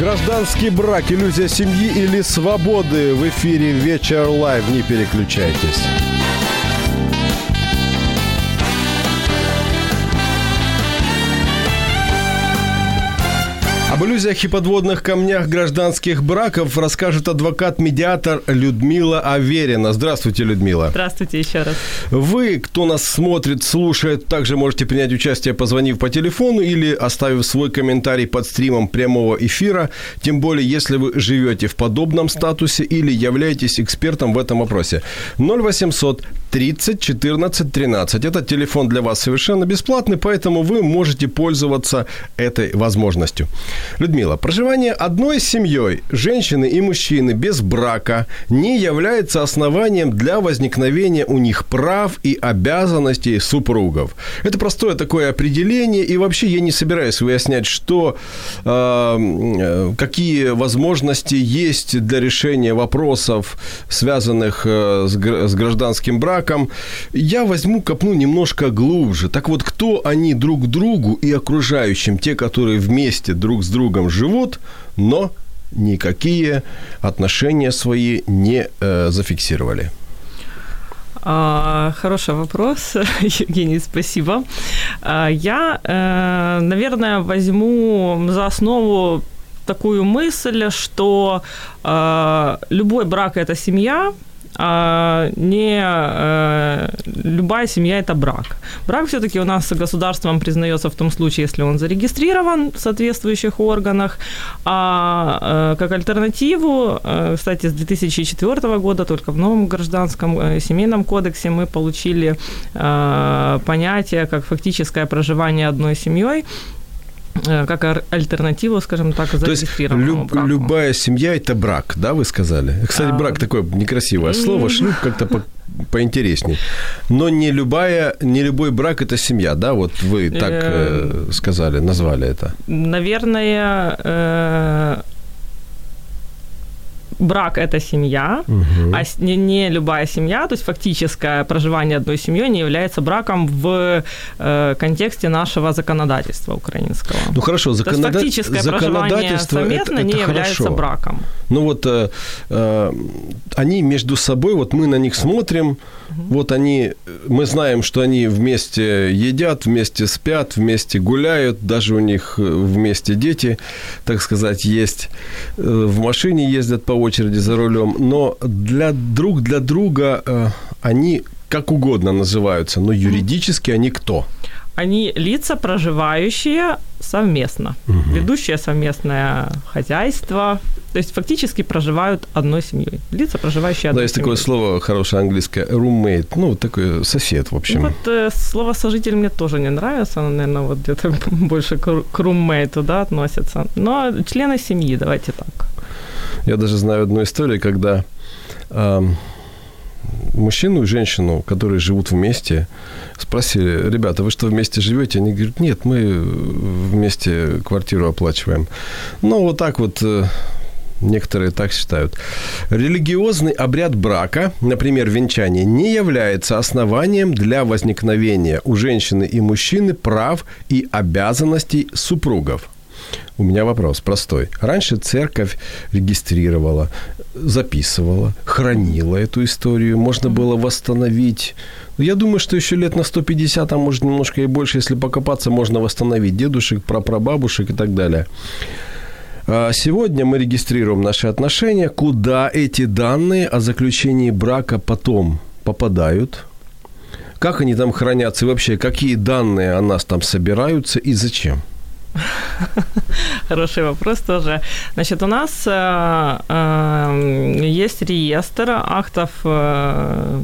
Гражданский брак, иллюзия семьи или свободы в эфире «Вечер live». Не переключайтесь. Об иллюзиях и подводных камнях гражданских браков расскажет адвокат-медиатор Людмила Аверина. Здравствуйте, Людмила. Здравствуйте еще раз. Вы, кто нас смотрит, слушает, также можете принять участие, позвонив по телефону или оставив свой комментарий под стримом прямого эфира, тем более, если вы живете в подобном статусе или являетесь экспертом в этом вопросе. 0800 30 14 13. Этот телефон для вас совершенно бесплатный, поэтому вы можете пользоваться этой возможностью. Людмила, проживание одной семьей, женщины и мужчины без брака не является основанием для возникновения у них прав и обязанностей супругов. Это простое такое определение, и вообще я не собираюсь выяснять, что, э, какие возможности есть для решения вопросов, связанных э, с гражданским браком. Я возьму, копну немножко глубже. Так вот, кто они друг другу и окружающим, те, которые вместе друг с другом живут, но никакие отношения свои не э, зафиксировали? А, хороший вопрос, Евгений, спасибо. А, я, э, наверное, возьму за основу такую мысль, что э, любой брак это семья, не э, любая семья это брак. Брак все-таки у нас государством признается в том случае, если он зарегистрирован в соответствующих органах. А э, как альтернативу, э, кстати, с 2004 года только в новом гражданском семейном кодексе мы получили понятие как фактическое проживание одной семьей как альтернативу, скажем так, зарегистрированному То есть люб, любая семья – это брак, да, вы сказали? Кстати, брак а... такое некрасивое слово, шлюп как-то по поинтересней. Но не любая, не любой брак – это семья, да? Вот вы так э, сказали, назвали это. Наверное, э, брак это семья, угу. а не, не любая семья, то есть фактическое проживание одной семьей не является браком в э, контексте нашего законодательства украинского. Ну хорошо, законода... то есть фактическое законодательство совместно это, это не является хорошо. браком. Ну вот э, э, они между собой, вот мы на них смотрим, угу. вот они, мы знаем, что они вместе едят, вместе спят, вместе гуляют, даже у них вместе дети, так сказать, есть, э, в машине ездят по очереди за рулем, но для друг для друга э, они как угодно называются, но юридически они кто? Они лица, проживающие совместно, угу. ведущие совместное хозяйство, то есть фактически проживают одной семьей. Лица, проживающие одной Да, есть семьей. такое слово хорошее английское roommate, ну, такой сосед, в общем. Ну, вот э, слово сожитель мне тоже не нравится, оно, наверное, вот где-то больше к, к roommate, да, относится. Но члены семьи, давайте так. Я даже знаю одну историю, когда э, мужчину и женщину, которые живут вместе, спросили, ребята, вы что, вместе живете? Они говорят, нет, мы вместе квартиру оплачиваем. Ну, вот так вот э, Некоторые так считают. Религиозный обряд брака, например, венчание, не является основанием для возникновения у женщины и мужчины прав и обязанностей супругов. У меня вопрос простой. Раньше церковь регистрировала, записывала, хранила эту историю. Можно было восстановить. Я думаю, что еще лет на 150, а может немножко и больше, если покопаться, можно восстановить дедушек, прапрабабушек и так далее. А сегодня мы регистрируем наши отношения, куда эти данные о заключении брака потом попадают, как они там хранятся и вообще какие данные о нас там собираются и зачем. Хороший вопрос тоже. Значит, у нас э, э, есть реестр актов э,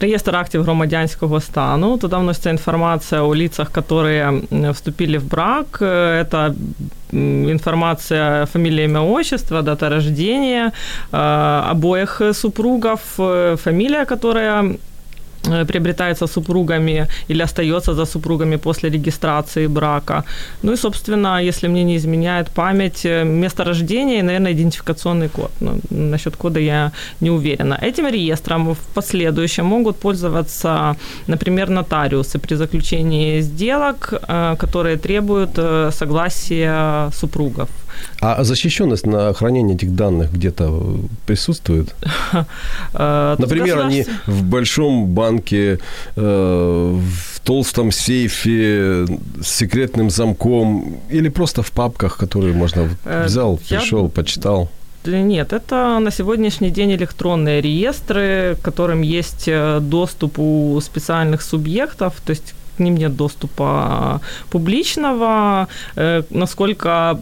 Реєстр актів громадянського стану. Туда вносится информация о лицах, которые вступили в брак. Это информация фамилия, имя, отчество, дата рождения обоих супругов, фамилия, которая Э, приобретается супругами или остается за супругами после регистрации брака. Ну и, собственно, если мне не изменяет память, э, место рождения и, наверное, идентификационный код. Ну, насчет кода я не уверена. Этим реестром в последующем могут пользоваться, например, нотариусы при заключении сделок, э, которые требуют согласия супругов. А защищенность на хранение этих данных где-то присутствует? Например, они в большом банке, э, в толстом сейфе с секретным замком или просто в папках, которые можно э, взял, пришел, почитал? Нет, это на сегодняшний день электронные реестры, к которым есть э, доступ у специальных субъектов, то есть к ним нет доступа публичного. Насколько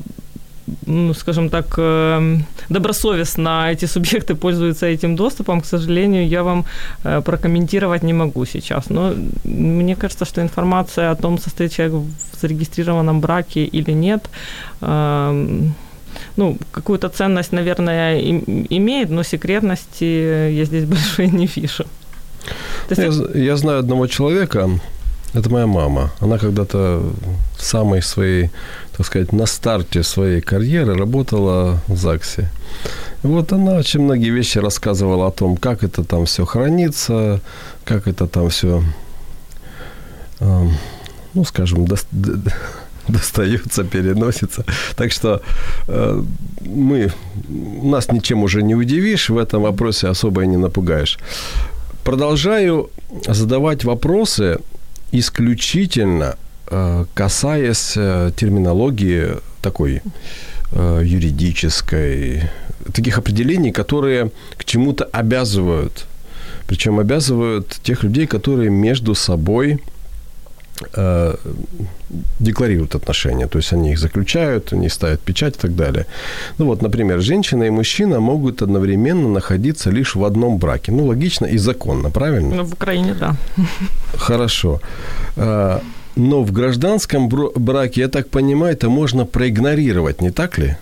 ну, скажем так, эм, добросовестно эти субъекты пользуются этим доступом, к сожалению, я вам э, прокомментировать не могу сейчас. Но мне кажется, что информация о том, состоит человек в зарегистрированном браке или нет, эм, ну, какую-то ценность, наверное, имеет, но секретности я здесь большой не вижу. Я, я знаю одного человека, это моя мама. Она когда-то в самой своей, так сказать, на старте своей карьеры работала в ЗАГСе. Вот она очень многие вещи рассказывала о том, как это там все хранится, как это там все, э, ну, скажем, до, достается, переносится. Так что э, мы, нас ничем уже не удивишь, в этом вопросе особо и не напугаешь. Продолжаю задавать вопросы исключительно касаясь э, терминологии такой э, юридической, таких определений, которые к чему-то обязывают. Причем обязывают тех людей, которые между собой э, декларируют отношения, то есть они их заключают, они ставят печать и так далее. Ну вот, например, женщина и мужчина могут одновременно находиться лишь в одном браке. Ну, логично и законно, правильно? Ну, в Украине, да. Хорошо. Но в гражданском браке, я так понимаю, это можно проигнорировать, не так ли?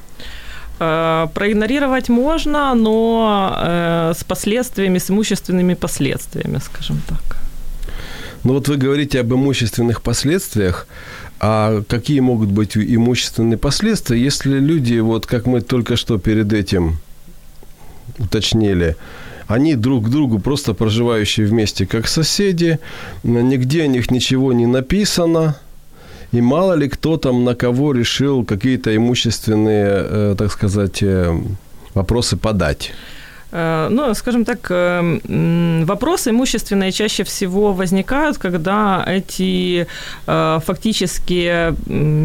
А, проигнорировать можно, но э, с последствиями, с имущественными последствиями, скажем так. Ну вот вы говорите об имущественных последствиях. А какие могут быть имущественные последствия, если люди, вот как мы только что перед этим уточнили, они друг к другу просто проживающие вместе как соседи, нигде о них ничего не написано, и мало ли кто там на кого решил какие-то имущественные, э, так сказать, э, вопросы подать. Э, ну, скажем так, э, вопросы имущественные чаще всего возникают, когда эти э, фактически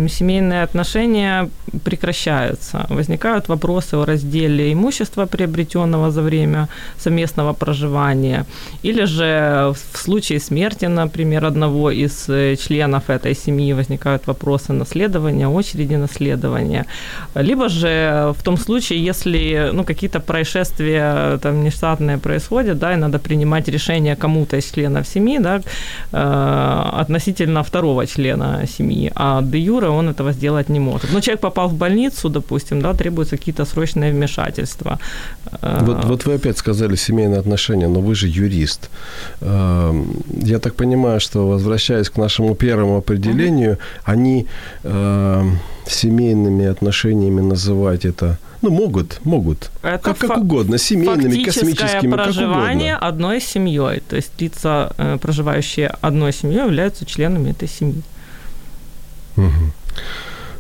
семейные отношения прекращаются. Возникают вопросы о разделе имущества, приобретенного за время совместного проживания, или же в случае смерти, например, одного из членов этой семьи возникают вопросы наследования, очереди наследования, либо же в том случае, если ну, какие-то происшествия там нештатное происходит, да, и надо принимать решение кому-то из членов семьи, да, э, относительно второго члена семьи, а де юре он этого сделать не может. Но человек попал в больницу, допустим, да, требуются какие-то срочные вмешательства. Э, вот, вот вы опять сказали семейные отношения, но вы же юрист. Э, я так понимаю, что, возвращаясь к нашему первому определению, mm-hmm. они семейными отношениями называть это ну, могут, могут. Это как, как угодно, семейными, космическими, проживание как угодно. одной семьей. То есть лица, э, проживающие одной семьей, являются членами этой семьи. Угу.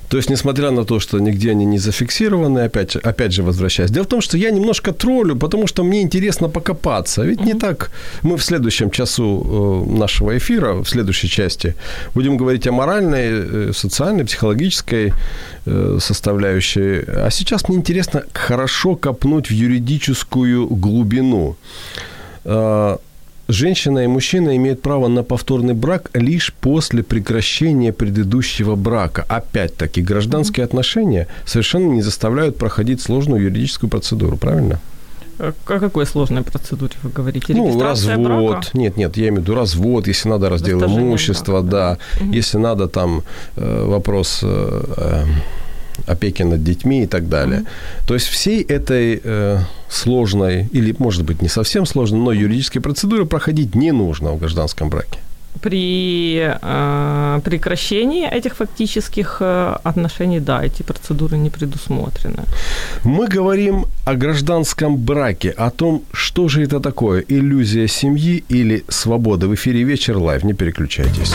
То есть, несмотря на то, что нигде они не зафиксированы, опять, же, опять же возвращаясь. Дело в том, что я немножко троллю, потому что мне интересно покопаться. Ведь не так. Мы в следующем часу э, нашего эфира, в следующей части, будем говорить о моральной, э, социальной, психологической э, составляющей. А сейчас мне интересно хорошо копнуть в юридическую глубину женщина и мужчина имеют право на повторный брак лишь после прекращения предыдущего брака. Опять-таки, гражданские mm-hmm. отношения совершенно не заставляют проходить сложную юридическую процедуру, правильно? О какой сложной процедуре вы говорите? Ну, развод. Брака? Нет, нет, я имею в виду развод, если надо раздел имущества, да. Угу. Если надо там э, вопрос э, э, опеки над детьми и так далее. То есть всей этой э, сложной, или, может быть, не совсем сложной, но юридической процедуры проходить не нужно в гражданском браке при э, прекращении этих фактических э, отношений, да, эти процедуры не предусмотрены. Мы говорим о гражданском браке, о том, что же это такое, иллюзия семьи или свобода. В эфире «Вечер live», не переключайтесь.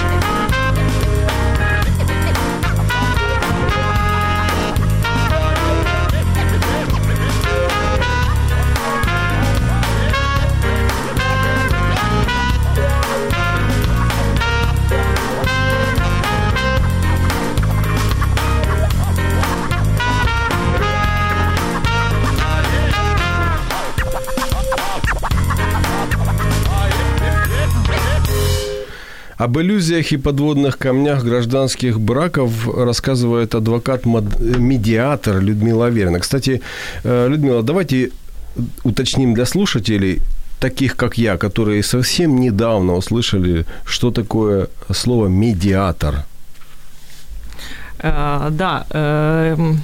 Об иллюзиях и подводных камнях гражданских браков рассказывает адвокат-медиатор Людмила Аверина. Кстати, э, Людмила, давайте уточним для слушателей, таких как я, которые совсем недавно услышали, что такое слово медиатор. Uh, да, uh,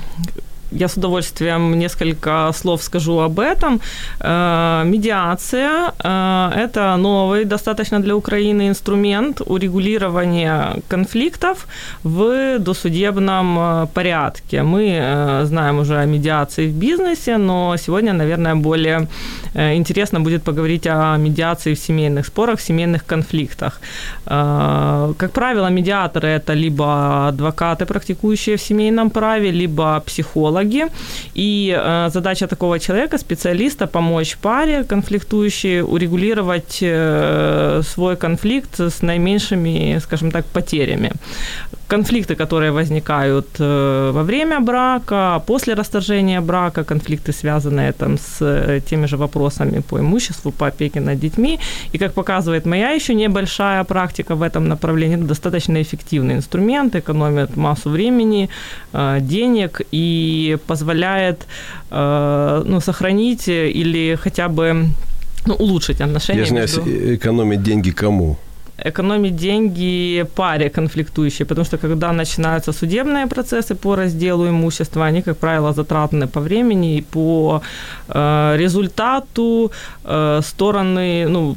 я с удовольствием несколько слов скажу об этом. Э, медиация э, – это новый, достаточно для Украины инструмент урегулирования конфликтов в досудебном э, порядке. Мы знаем уже о медиации в бизнесе, но сегодня, наверное, более интересно будет поговорить о медиации в семейных спорах, в семейных конфликтах. Как правило, медиаторы – это либо адвокаты, практикующие в семейном праве, либо психологи, психологи, и э, задача такого человека, специалиста, помочь паре конфликтующей урегулировать э, свой конфликт с наименьшими, скажем так, потерями. Конфликты, которые возникают э, во время брака, после расторжения брака, конфликты, связанные там с э, теми же вопросами по имуществу, по опеке над детьми. И как показывает моя еще небольшая практика в этом направлении, это достаточно эффективный инструмент, экономит массу времени, э, денег. И позволяет ну, сохранить или хотя бы ну, улучшить отношения. Я знаю, между... экономить деньги кому? экономить деньги паре конфликтующей, потому что когда начинаются судебные процессы по разделу имущества, они, как правило, затратны по времени и по э, результату э, стороны, ну,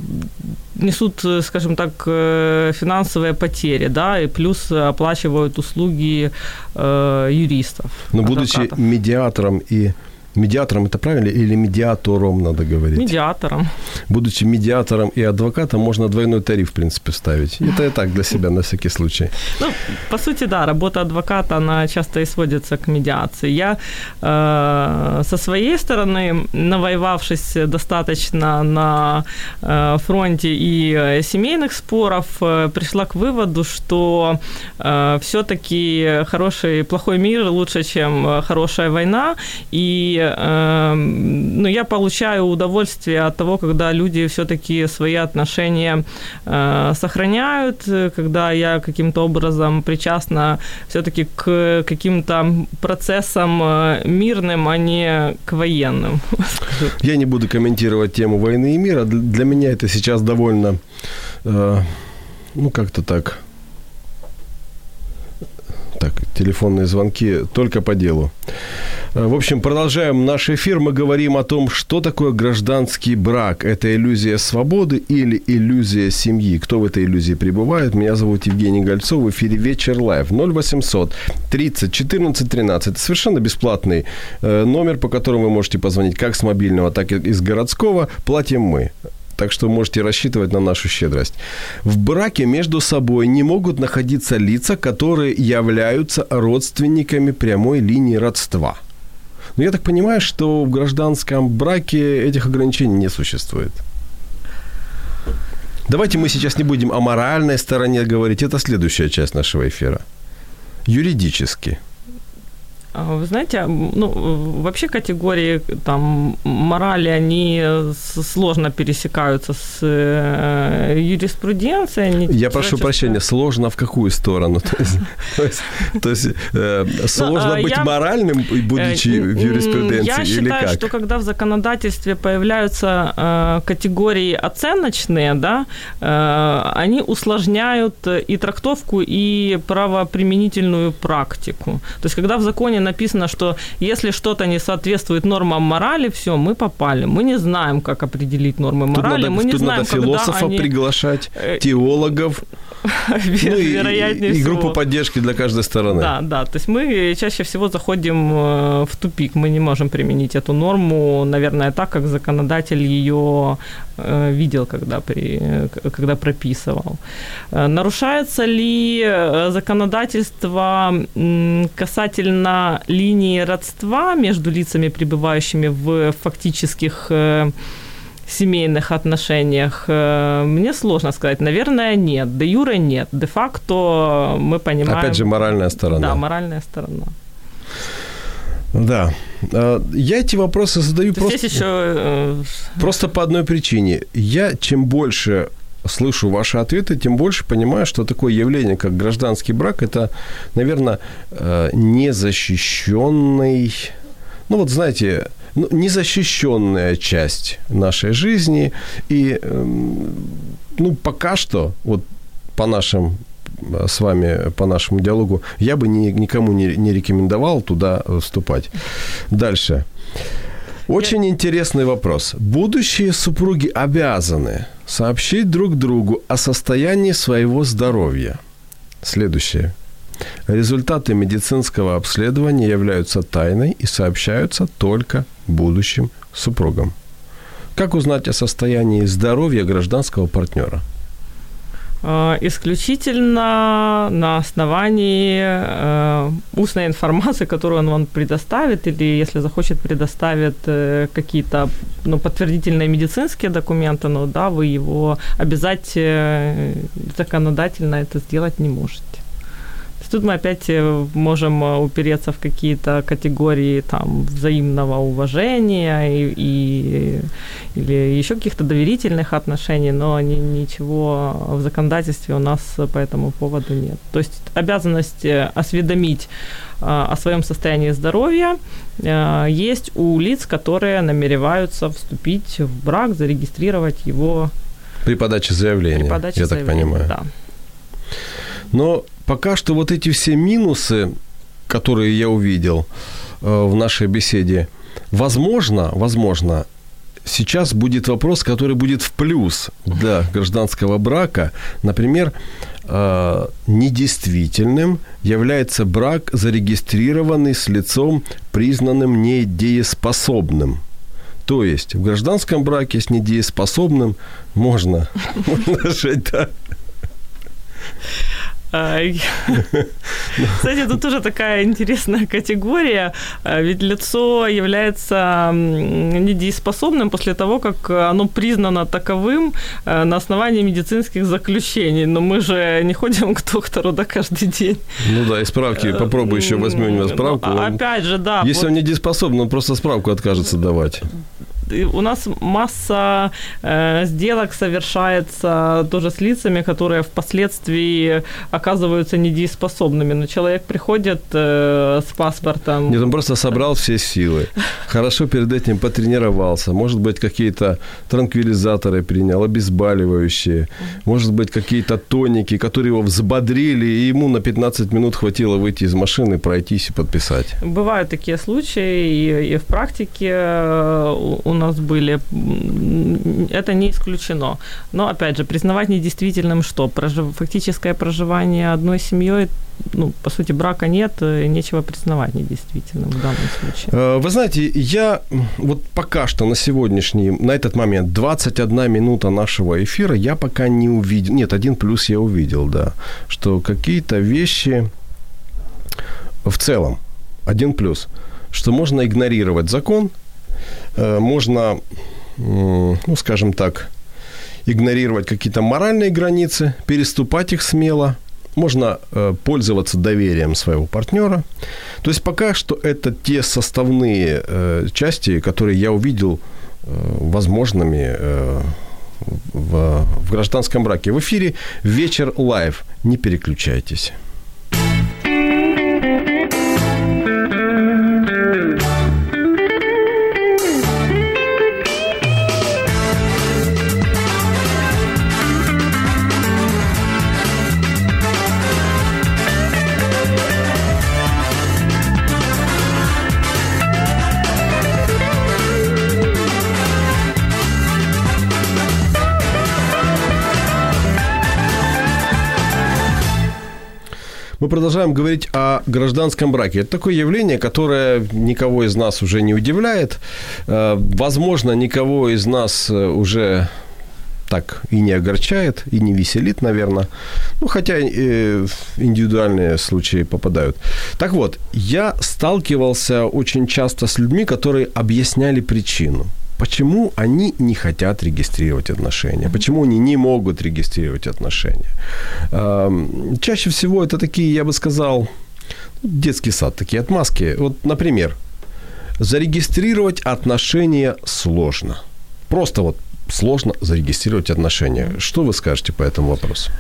несут, скажем так, э, финансовые потери, да, и плюс оплачивают услуги э, юристов. Но будучи медиатором и Медиатором это правильно или медиатором надо говорить? Медиатором. Будучи медиатором и адвокатом, можно двойной тариф, в принципе, ставить. Это я так для себя на всякий случай. Ну, по сути, да, работа адвоката, она часто и сводится к медиации. Я э, со своей стороны, навоевавшись достаточно на э, фронте и семейных споров, э, пришла к выводу, что э, все-таки хороший, плохой мир лучше, чем хорошая война, и э, ну, я получаю удовольствие от того, когда люди все-таки свои отношения э, сохраняют, когда я каким-то образом причастна все-таки к каким-то процессам э, мирным, а не к военным. Я не буду комментировать тему войны и мира. Для меня это сейчас довольно, э, ну как-то так, телефонные звонки только по делу. Э, в общем, продолжаем наш эфир. Мы говорим о том, что такое гражданский брак. Это иллюзия свободы или иллюзия семьи. Кто в этой иллюзии пребывает? Меня зовут Евгений Гольцов. В эфире «Вечер live». 0800 30 14 13. Это совершенно бесплатный э, номер, по которому вы можете позвонить как с мобильного, так и из городского. Платим мы так что можете рассчитывать на нашу щедрость. В браке между собой не могут находиться лица, которые являются родственниками прямой линии родства. Но я так понимаю, что в гражданском браке этих ограничений не существует. Давайте мы сейчас не будем о моральной стороне говорить. Это следующая часть нашего эфира. Юридически. А, вы знаете, ну, вообще категории там, морали, они сложно пересекаются с э, юриспруденцией. Они Я прошу прощения, сложно в какую сторону? То есть, э, сложно ну, быть я, моральным, будучи э, в юриспруденции Я считаю, что когда в законодательстве появляются категории оценочные, да, они усложняют и трактовку, и правоприменительную практику. То есть когда в законе написано, что если что-то не соответствует нормам морали, все, мы попали. Мы не знаем, как определить нормы морали. Тут мы не тут знаем, надо философов они... приглашать, э, теологов. Ну, и, и группу поддержки для каждой стороны. Да, да. То есть мы чаще всего заходим э, в тупик. Мы не можем применить эту норму, наверное, так, как законодатель ее э, видел, когда, при, когда прописывал. Нарушается ли законодательство касательно линии родства между лицами, пребывающими в фактических э, семейных отношениях, э, мне сложно сказать. Наверное, нет. Де юре нет. Де факто мы понимаем... Опять же, моральная сторона. Да, моральная сторона. Да. Э, я эти вопросы задаю То просто... еще... Просто по одной причине. Я чем больше слышу ваши ответы, тем больше понимаю, что такое явление, как гражданский брак, это, наверное, э, незащищенный, ну вот знаете, ну, незащищенная часть нашей жизни. И, эм, ну, пока что, вот по нашим э, с вами по нашему диалогу, я бы ни, никому не, не рекомендовал туда вступать. Дальше. Очень интересный вопрос. Будущие супруги обязаны сообщить друг другу о состоянии своего здоровья. Следующее. Результаты медицинского обследования являются тайной и сообщаются только будущим супругам. Как узнать о состоянии здоровья гражданского партнера? Э, исключительно на основании э, устной информации, которую он вам предоставит, или если захочет, предоставит э, какие-то ну, подтвердительные медицинские документы, но да, вы его обязать законодательно это сделать не можете. Тут мы опять э, можем э, упереться в какие-то категории там взаимного уважения и, и, или еще каких-то доверительных отношений, но ни, ничего в законодательстве у нас по этому поводу нет. То есть обязанность э, осведомить о своем состоянии здоровья есть у лиц, которые намереваются вступить в брак, зарегистрировать его. При подаче заявления, при подаче я заявления, так понимаю. Да. Но пока что вот эти все минусы, которые я увидел э, в нашей беседе, возможно, возможно, сейчас будет вопрос, который будет в плюс для гражданского брака. Например, э, недействительным является брак, зарегистрированный с лицом, признанным недееспособным. То есть в гражданском браке с недееспособным можно, жить. Кстати, тут тоже такая интересная категория, а, ведь лицо является недееспособным после того, как оно признано таковым а, на основании медицинских заключений. Но мы же не ходим к доктору да, каждый день. Ну да, и справки, э, попробуй еще возьми у него справку. Ну, опять же, да. Если он недееспособен, он просто справку откажется давать у нас масса э, сделок совершается тоже с лицами, которые впоследствии оказываются недееспособными. Но человек приходит э, с паспортом. Нет, он просто собрал все силы. Хорошо перед этим потренировался. Может быть, какие-то транквилизаторы принял, обезболивающие. Может быть, какие-то тоники, которые его взбодрили, и ему на 15 минут хватило выйти из машины, пройтись и подписать. Бывают такие случаи, и, и в практике э, у нас были, это не исключено. Но, опять же, признавать недействительным что? Прожив... Фактическое проживание одной семьей, ну, по сути, брака нет, нечего признавать недействительным в данном случае. Э, вы знаете, я вот пока что на сегодняшний, на этот момент, 21 минута нашего эфира, я пока не увидел, нет, один плюс я увидел, да, что какие-то вещи в целом, один плюс, что можно игнорировать закон, Э, можно, ну, скажем так, игнорировать какие-то моральные границы, переступать их смело, можно э, пользоваться доверием своего партнера. То есть пока что это те составные э, части, которые я увидел э, возможными э, в, в гражданском браке. В эфире «Вечер live». Не переключайтесь. Мы продолжаем говорить о гражданском браке. Это такое явление, которое никого из нас уже не удивляет. Э, возможно, никого из нас э, уже так и не огорчает, и не веселит, наверное. Ну, хотя э, индивидуальные случаи попадают. Так вот, я сталкивался очень часто с людьми, которые объясняли причину – почему они не хотят регистрировать отношения, почему они не могут регистрировать отношения. Чаще всего это такие, я бы сказал, детский сад, такие отмазки. Вот, например, зарегистрировать отношения сложно. Просто вот сложно зарегистрировать отношения. Что вы скажете по этому вопросу?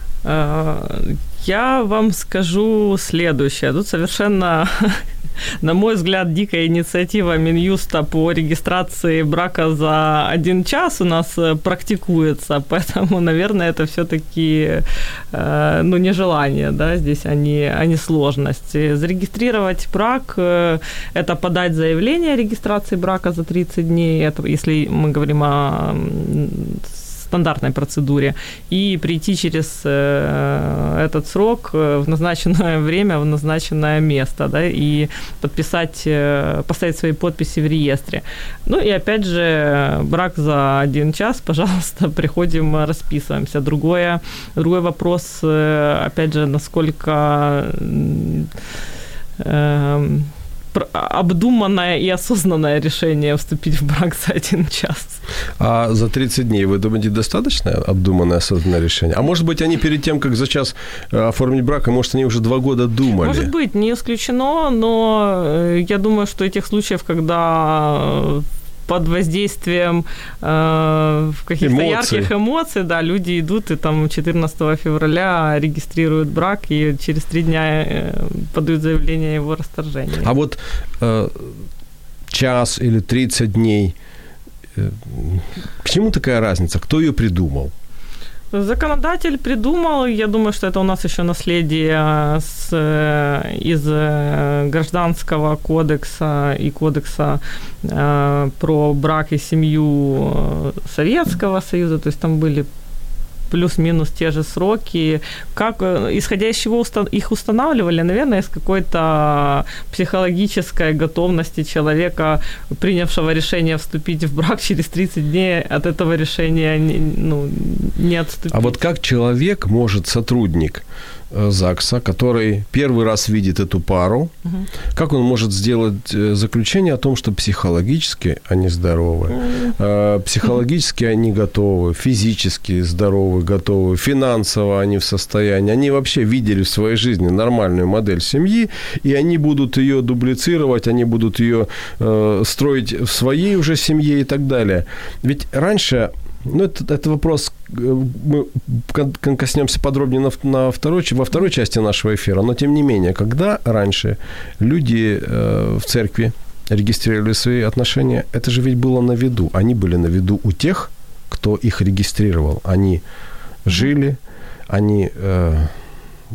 Я вам скажу следующее. Тут совершенно на мой взгляд, дикая инициатива Минюста по регистрации брака за один час у нас э, практикуется, поэтому, наверное, это все-таки э, ну, нежелание, да, здесь, а не, а не сложность. Зарегистрировать брак э, – это подать заявление о регистрации брака за 30 дней, это если мы говорим о стандартной процедуре, и прийти через э, этот срок э, в назначенное время, в назначенное место, да, и подписать, э, поставить свои подписи в реестре. Ну и опять же, брак за один час, пожалуйста, приходим, расписываемся. Другое, другой вопрос, опять же, насколько эм, обдуманное и осознанное решение вступить в брак за один час. А за 30 дней, вы думаете, достаточно обдуманное, осознанное решение? А может быть, они перед тем, как за час э, оформить брак, а может, они уже два года думали? Может быть, не исключено, но э, я думаю, что этих случаев, когда э, под воздействием э, каких-то эмоций. ярких эмоций, да, люди идут и там 14 февраля регистрируют брак и через три дня э, подают заявление о его расторжении. А вот э, час или 30 дней, э, к чему такая разница? Кто ее придумал? Законодатель придумал, я думаю, что это у нас еще наследие с, из э, гражданского кодекса и кодекса э, про брак и семью э, Советского Союза, то есть там были плюс-минус те же сроки. Как, э, исходя из чего их устанавливали? Наверное, из какой-то психологической готовности человека, принявшего решение вступить в брак через 30 дней, от этого решения не, ну, не отступить. А вот как человек может, сотрудник, ЗАГСа, который первый раз видит эту пару, угу. как он может сделать э, заключение о том, что психологически они здоровы, угу. психологически они готовы, физически здоровы, готовы, финансово они в состоянии, они вообще видели в своей жизни нормальную модель семьи, и они будут ее дублицировать, они будут ее э, строить в своей уже семье и так далее. Ведь раньше ну, это, это вопрос, э, мы коснемся подробнее на, на второй, во второй части нашего эфира, но тем не менее, когда раньше люди э, в церкви регистрировали свои отношения, это же ведь было на виду. Они были на виду у тех, кто их регистрировал. Они жили, они э,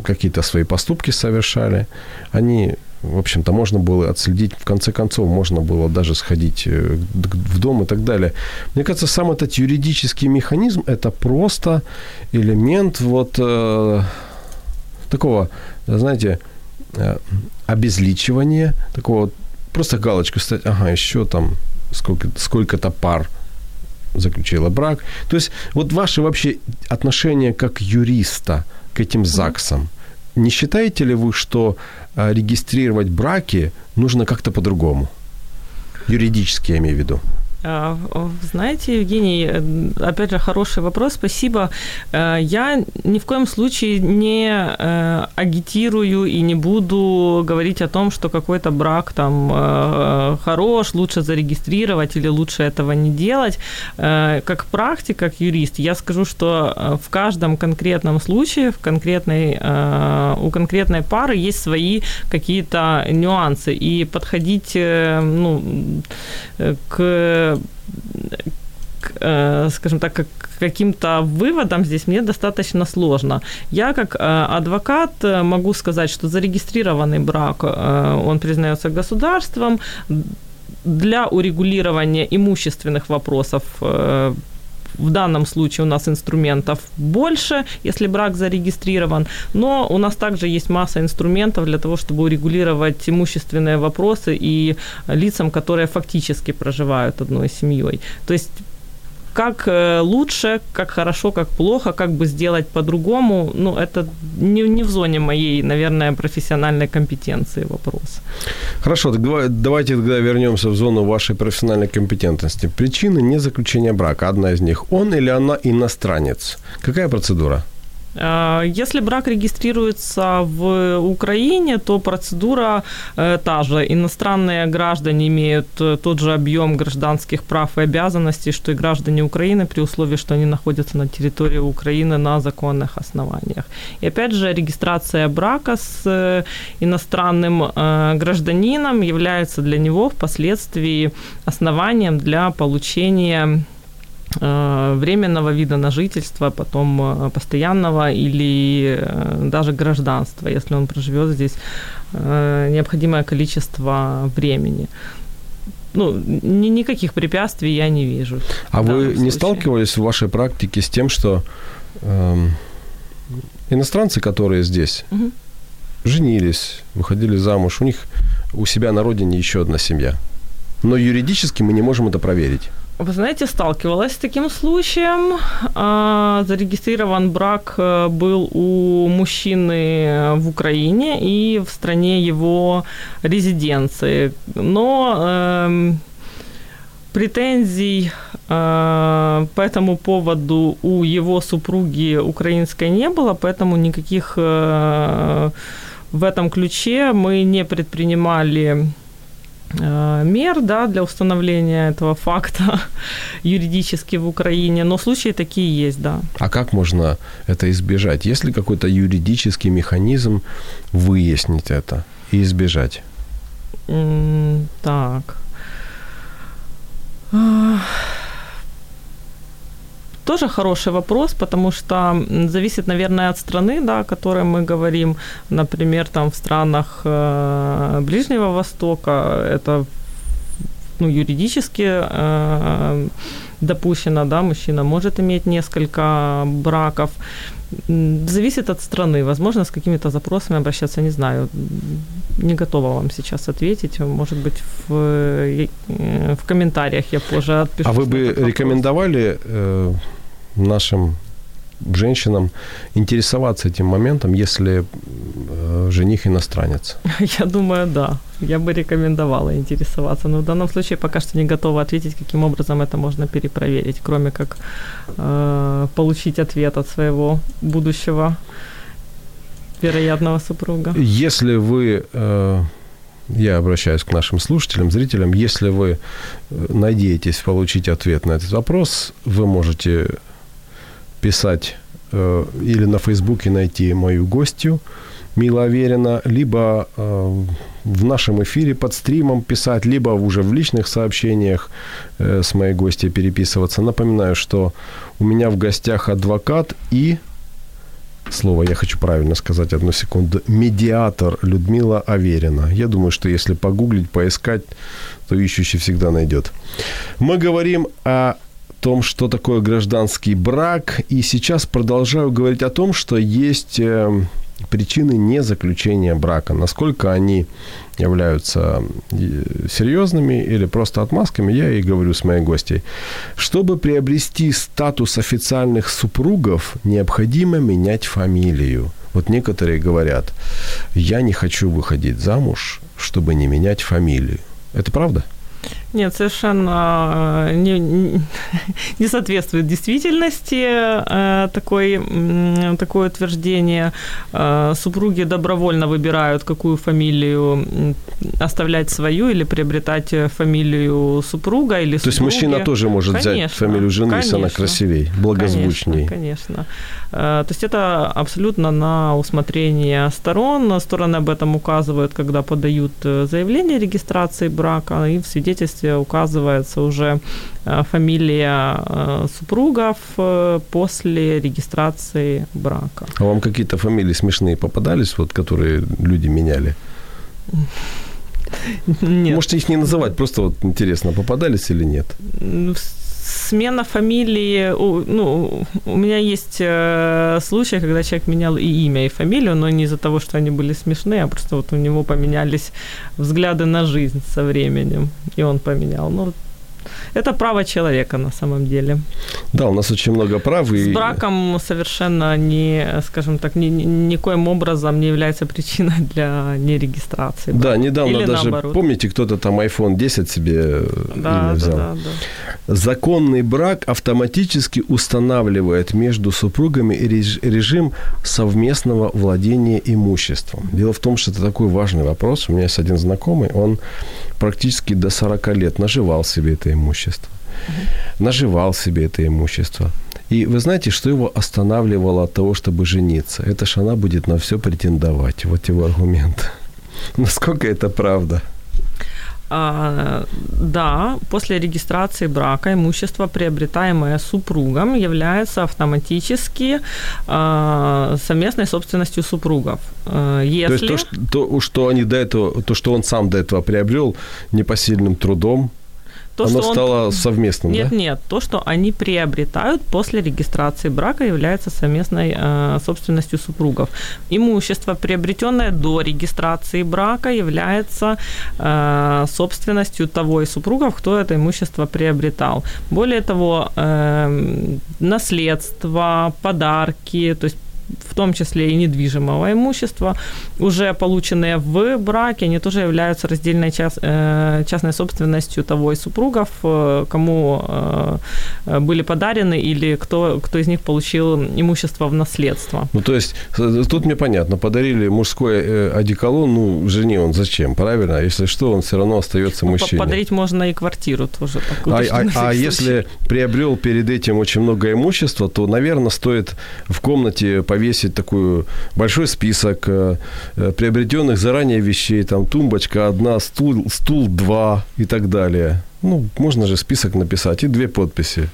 какие-то свои поступки совершали, они в общем-то, можно было отследить, в конце концов, можно было даже сходить э, в дом и так далее. Мне кажется, сам этот юридический механизм – это просто элемент вот э, такого, знаете, э, обезличивания, такого просто галочку ставить, ага, еще там сколько, сколько-то пар заключила брак. То есть вот ваши вообще отношения как юриста к этим ЗАГСам, не считаете ли вы, что а, регистрировать браки нужно как-то по-другому? Юридически, я имею в виду. А, знаете, Евгений, э, опять же, хороший вопрос, спасибо. Э, я ни в коем случае не э, агитирую и не буду говорить о том, что какой-то брак там хорош, лучше зарегистрировать или лучше этого не делать. Как практик, как юрист, я скажу, что в каждом конкретном случае, в конкретной, у конкретной пары есть свои какие-то нюансы, и подходить ну, к скажем так, к каким-то выводам здесь мне достаточно сложно. Я как э, адвокат э, могу сказать, что зарегистрированный брак, он признается государством для урегулирования имущественных вопросов в данном случае у нас инструментов больше, если брак зарегистрирован, но у нас также есть масса инструментов для того, чтобы урегулировать имущественные вопросы и лицам, которые фактически проживают одной семьей. То есть как э, лучше, как хорошо, как плохо, как бы сделать по-другому, ну, это не, не в зоне моей, наверное, профессиональной компетенции вопрос. Хорошо, давайте тогда вернемся в зону вашей профессиональной компетентности. Причины не заключения брака, одна из них. Он или она иностранец? Какая процедура? А, если брак регистрируется в Украине, то процедура э, та же. Иностранные граждане имеют э, тот же объем гражданских прав и обязанностей, что и граждане Украины, при условии, что они находятся на территории Украины на законных основаниях. И опять же, регистрация брака с э, иностранным гражданином является для него впоследствии основанием для получения Э, временного вида на жительство, потом э, постоянного или э, даже гражданства, если он проживет здесь необходимое количество времени. Ну, ни, никаких препятствий я не вижу. А вы не случае. сталкивались в вашей практике с тем, что э, иностранцы, которые здесь угу. женились, выходили замуж, у них у себя на родине еще одна семья, но юридически мы не можем это проверить? Вы знаете, сталкивалась с таким случаем. А, зарегистрирован брак э, был у мужчины в Украине и в стране его резиденции. Но э, претензий э, по этому поводу у его супруги украинской не было, поэтому никаких э, в этом ключе мы не предпринимали Э, мер да, для установления этого факта юридически в Украине, но случаи такие есть, да. А как можно это избежать? Есть ли какой-то юридический механизм выяснить это и избежать? Mm, так. Тоже хороший вопрос, потому что зависит, наверное, от страны, да, о которой мы говорим. Например, там в странах э, Ближнего Востока это ну, юридически э, допущено, да, мужчина может иметь несколько браков. Зависит от страны. Возможно, с какими-то запросами обращаться, не знаю. Не готова вам сейчас ответить. Может быть, в, э, в комментариях я позже отпишу. А вы бы рекомендовали э, нашим женщинам интересоваться этим моментом, если э, жених иностранец? Я думаю, да. Я бы рекомендовала интересоваться. Но в данном случае пока что не готова ответить, каким образом это можно перепроверить, кроме как э, получить ответ от своего будущего вероятного супруга. Если вы э, я обращаюсь к нашим слушателям, зрителям, если вы э, надеетесь получить ответ на этот вопрос, вы можете писать э, или на Фейсбуке найти мою гостью Мила Аверина, либо э, в нашем эфире под стримом писать, либо уже в личных сообщениях э, с моей гостьей переписываться. Напоминаю, что у меня в гостях адвокат и слово я хочу правильно сказать, одну секунду, медиатор Людмила Аверина. Я думаю, что если погуглить, поискать, то ищущий всегда найдет. Мы говорим о том, что такое гражданский брак, и сейчас продолжаю говорить о том, что есть э, причины не заключения брака, насколько они являются э, серьезными или просто отмазками, я и говорю с моей гостей. Чтобы приобрести статус официальных супругов, необходимо менять фамилию. Вот некоторые говорят, я не хочу выходить замуж, чтобы не менять фамилию. Это правда? Нет, совершенно э, не, не соответствует действительности э, такой, такое утверждение. Э, супруги добровольно выбирают, какую фамилию оставлять свою или приобретать фамилию супруга или То есть мужчина тоже может конечно, взять фамилию жены, конечно, если она красивее, благозвучнее. Конечно, конечно. То есть это абсолютно на усмотрение сторон. Стороны об этом указывают, когда подают заявление о регистрации брака, и в свидетельстве указывается уже э, фамилия э, супругов э, после регистрации брака. А вам какие-то фамилии смешные попадались, вот, которые люди меняли? Нет. Можете их не называть, просто вот интересно, попадались или нет? Смена фамилии, ну, у меня есть э, случай, когда человек менял и имя, и фамилию, но не из-за того, что они были смешные, а просто вот у него поменялись взгляды на жизнь со временем, и он поменял. Ну, это право человека на самом деле. Да, у нас очень много прав. И... С браком совершенно не, скажем так, ни, никоим образом не является причиной для нерегистрации. Брака. Да, недавно Или даже, наоборот. помните, кто-то там iPhone 10 себе да, имя взял. Да, да, да. Законный брак автоматически устанавливает между супругами режим совместного владения имуществом. Дело в том, что это такой важный вопрос. У меня есть один знакомый, он практически до 40 лет наживал себе это имущество. Угу. Наживал себе это имущество. И вы знаете, что его останавливало от того, чтобы жениться? Это ж она будет на все претендовать. Вот его аргумент. Насколько это правда? А, да, после регистрации брака имущество, приобретаемое супругом, является автоматически а, совместной собственностью супругов. Если... То есть то, что, то, что они до этого, то, что он сам до этого приобрел непосильным трудом, то, Оно что стало он... совместным, нет, да? Нет, то, что они приобретают после регистрации брака, является совместной э, собственностью супругов. Имущество, приобретенное до регистрации брака, является э, собственностью того из супругов, кто это имущество приобретал. Более того, э, наследство, подарки, то есть в том числе и недвижимого имущества, уже полученные в браке, они тоже являются раздельной част, э, частной собственностью того из супругов, э, кому э, были подарены или кто, кто из них получил имущество в наследство. Ну, то есть, тут мне понятно, подарили мужской одеколон, ну, жене он зачем, правильно? Если что, он все равно остается ну, мужчиной. Подарить можно и квартиру тоже. Так, а а, а если приобрел перед этим очень много имущества, то, наверное, стоит в комнате повесить такой большой список э, э, приобретенных заранее вещей, там тумбочка одна, стул, стул два и так далее. Ну, можно же список написать и две подписи.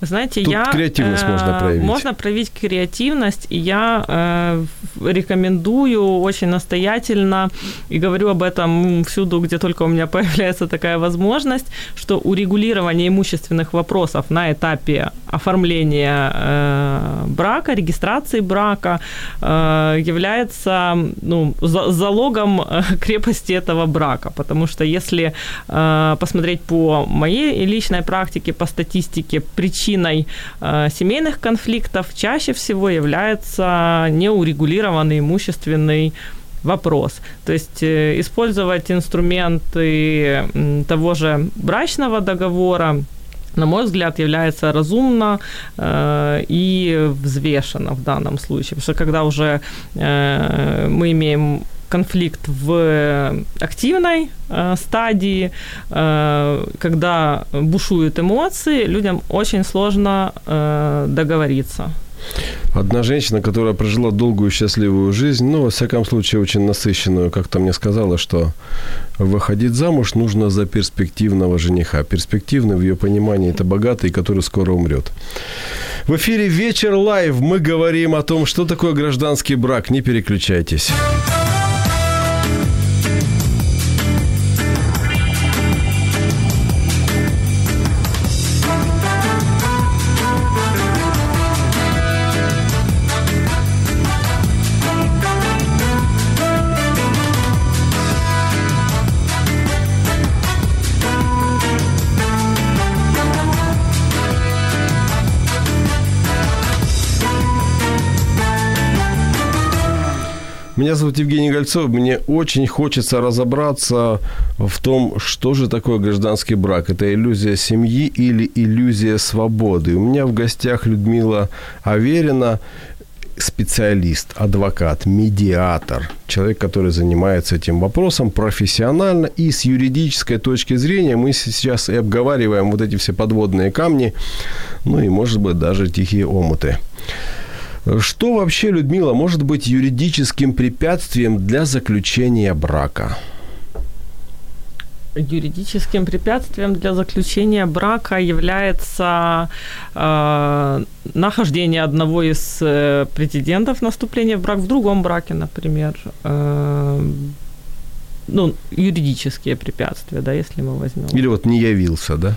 Знаете, Тут я... креативность э, можно проявить. Можно проявить креативность, и я э, рекомендую очень настоятельно, и говорю об этом всюду, где только у меня появляется такая возможность, что урегулирование имущественных вопросов на этапе оформления э, брака, регистрации брака э, является ну, за, залогом э, крепости этого брака, потому что если э, посмотреть по моей личной практике, по статистике, причин причиной э, семейных конфликтов чаще всего является неурегулированный имущественный вопрос. То есть э, использовать инструменты того же брачного договора, на мой взгляд, является разумно э, и взвешенно в данном случае. Потому что когда уже э, мы имеем конфликт в активной э, стадии, э, когда бушуют эмоции, людям очень сложно э, договориться. Одна женщина, которая прожила долгую счастливую жизнь, ну, во всяком случае, очень насыщенную, как-то мне сказала, что выходить замуж нужно за перспективного жениха. Перспективный в ее понимании это богатый, который скоро умрет. В эфире «Вечер live» мы говорим о том, что такое гражданский брак. Не переключайтесь. Меня зовут Евгений Гольцов. Мне очень хочется разобраться в том, что же такое гражданский брак. Это иллюзия семьи или иллюзия свободы. У меня в гостях Людмила Аверина, специалист, адвокат, медиатор, человек, который занимается этим вопросом профессионально и с юридической точки зрения мы сейчас и обговариваем вот эти все подводные камни, ну и, может быть, даже тихие омуты. Что вообще, Людмила, может быть юридическим препятствием для заключения брака? Юридическим препятствием для заключения брака является э, нахождение одного из э, претендентов на вступление в брак в другом браке, например. Э, ну, юридические препятствия, да, если мы возьмем. Или вот не явился, да?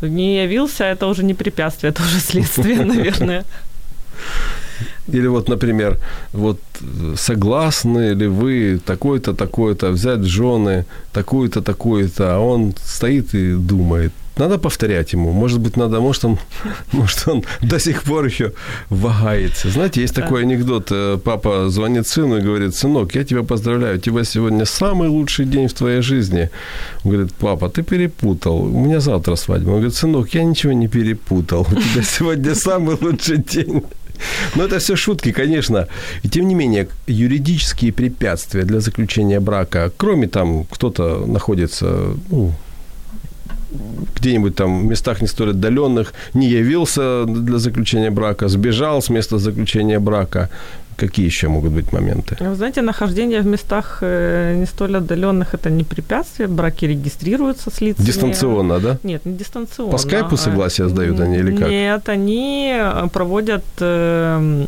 Не явился, это уже не препятствие, это уже следствие, наверное. Или вот, например, вот согласны ли вы такой-то, такой-то взять жены, такую-то, такую-то, а он стоит и думает. Надо повторять ему. Может быть, надо, может, он, может, он до сих пор еще вагается. Знаете, есть такой анекдот. Э, папа звонит сыну и говорит, сынок, я тебя поздравляю, у тебя сегодня самый лучший день в твоей жизни. Он говорит, папа, ты перепутал, у меня завтра свадьба. Он говорит, сынок, я ничего не перепутал, у тебя сегодня самый лучший день. Но это все шутки, конечно. И тем не менее, юридические препятствия для заключения брака, кроме там, кто-то находится ну, где-нибудь там в местах не столь отдаленных, не явился для заключения брака, сбежал с места заключения брака. Какие еще могут быть моменты? Вы знаете, нахождение в местах э, не столь отдаленных – это не препятствие. Браки регистрируются с лицами. Дистанционно, да? Нет, не дистанционно. По скайпу согласие сдают они или как? Нет, они проводят э,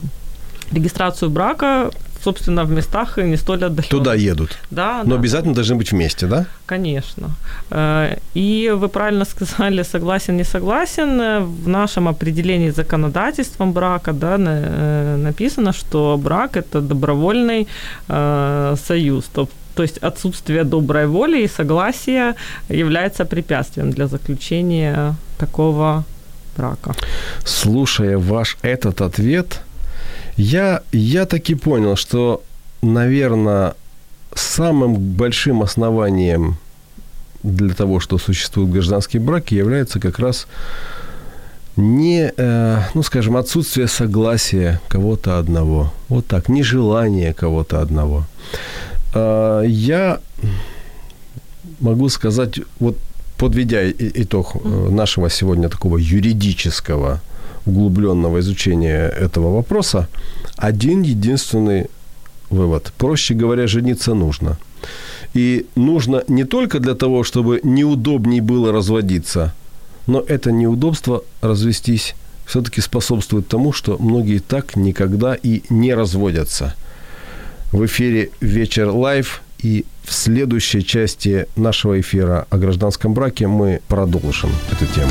регистрацию брака собственно, в местах не столь отдаленных. Туда едут. Да, Но да. обязательно должны быть вместе, да? Конечно. Э, и вы правильно сказали, согласен, не согласен. В нашем определении законодательством брака да, э, написано, что брак – это добровольный э, союз. То есть отсутствие доброй воли и согласия является препятствием для заключения такого брака. Слушая ваш этот ответ, я, я таки понял, что, наверное, самым большим основанием для того, что существуют гражданские браки, является как раз не, э, ну, скажем, отсутствие согласия кого-то одного. Вот так, нежелание кого-то одного. Э, я могу сказать, вот подведя итог э, нашего сегодня такого юридического углубленного изучения этого вопроса, один единственный вывод. Проще говоря, жениться нужно. И нужно не только для того, чтобы неудобней было разводиться, но это неудобство развестись все-таки способствует тому, что многие так никогда и не разводятся. В эфире «Вечер live» и в следующей части нашего эфира о гражданском браке мы продолжим эту тему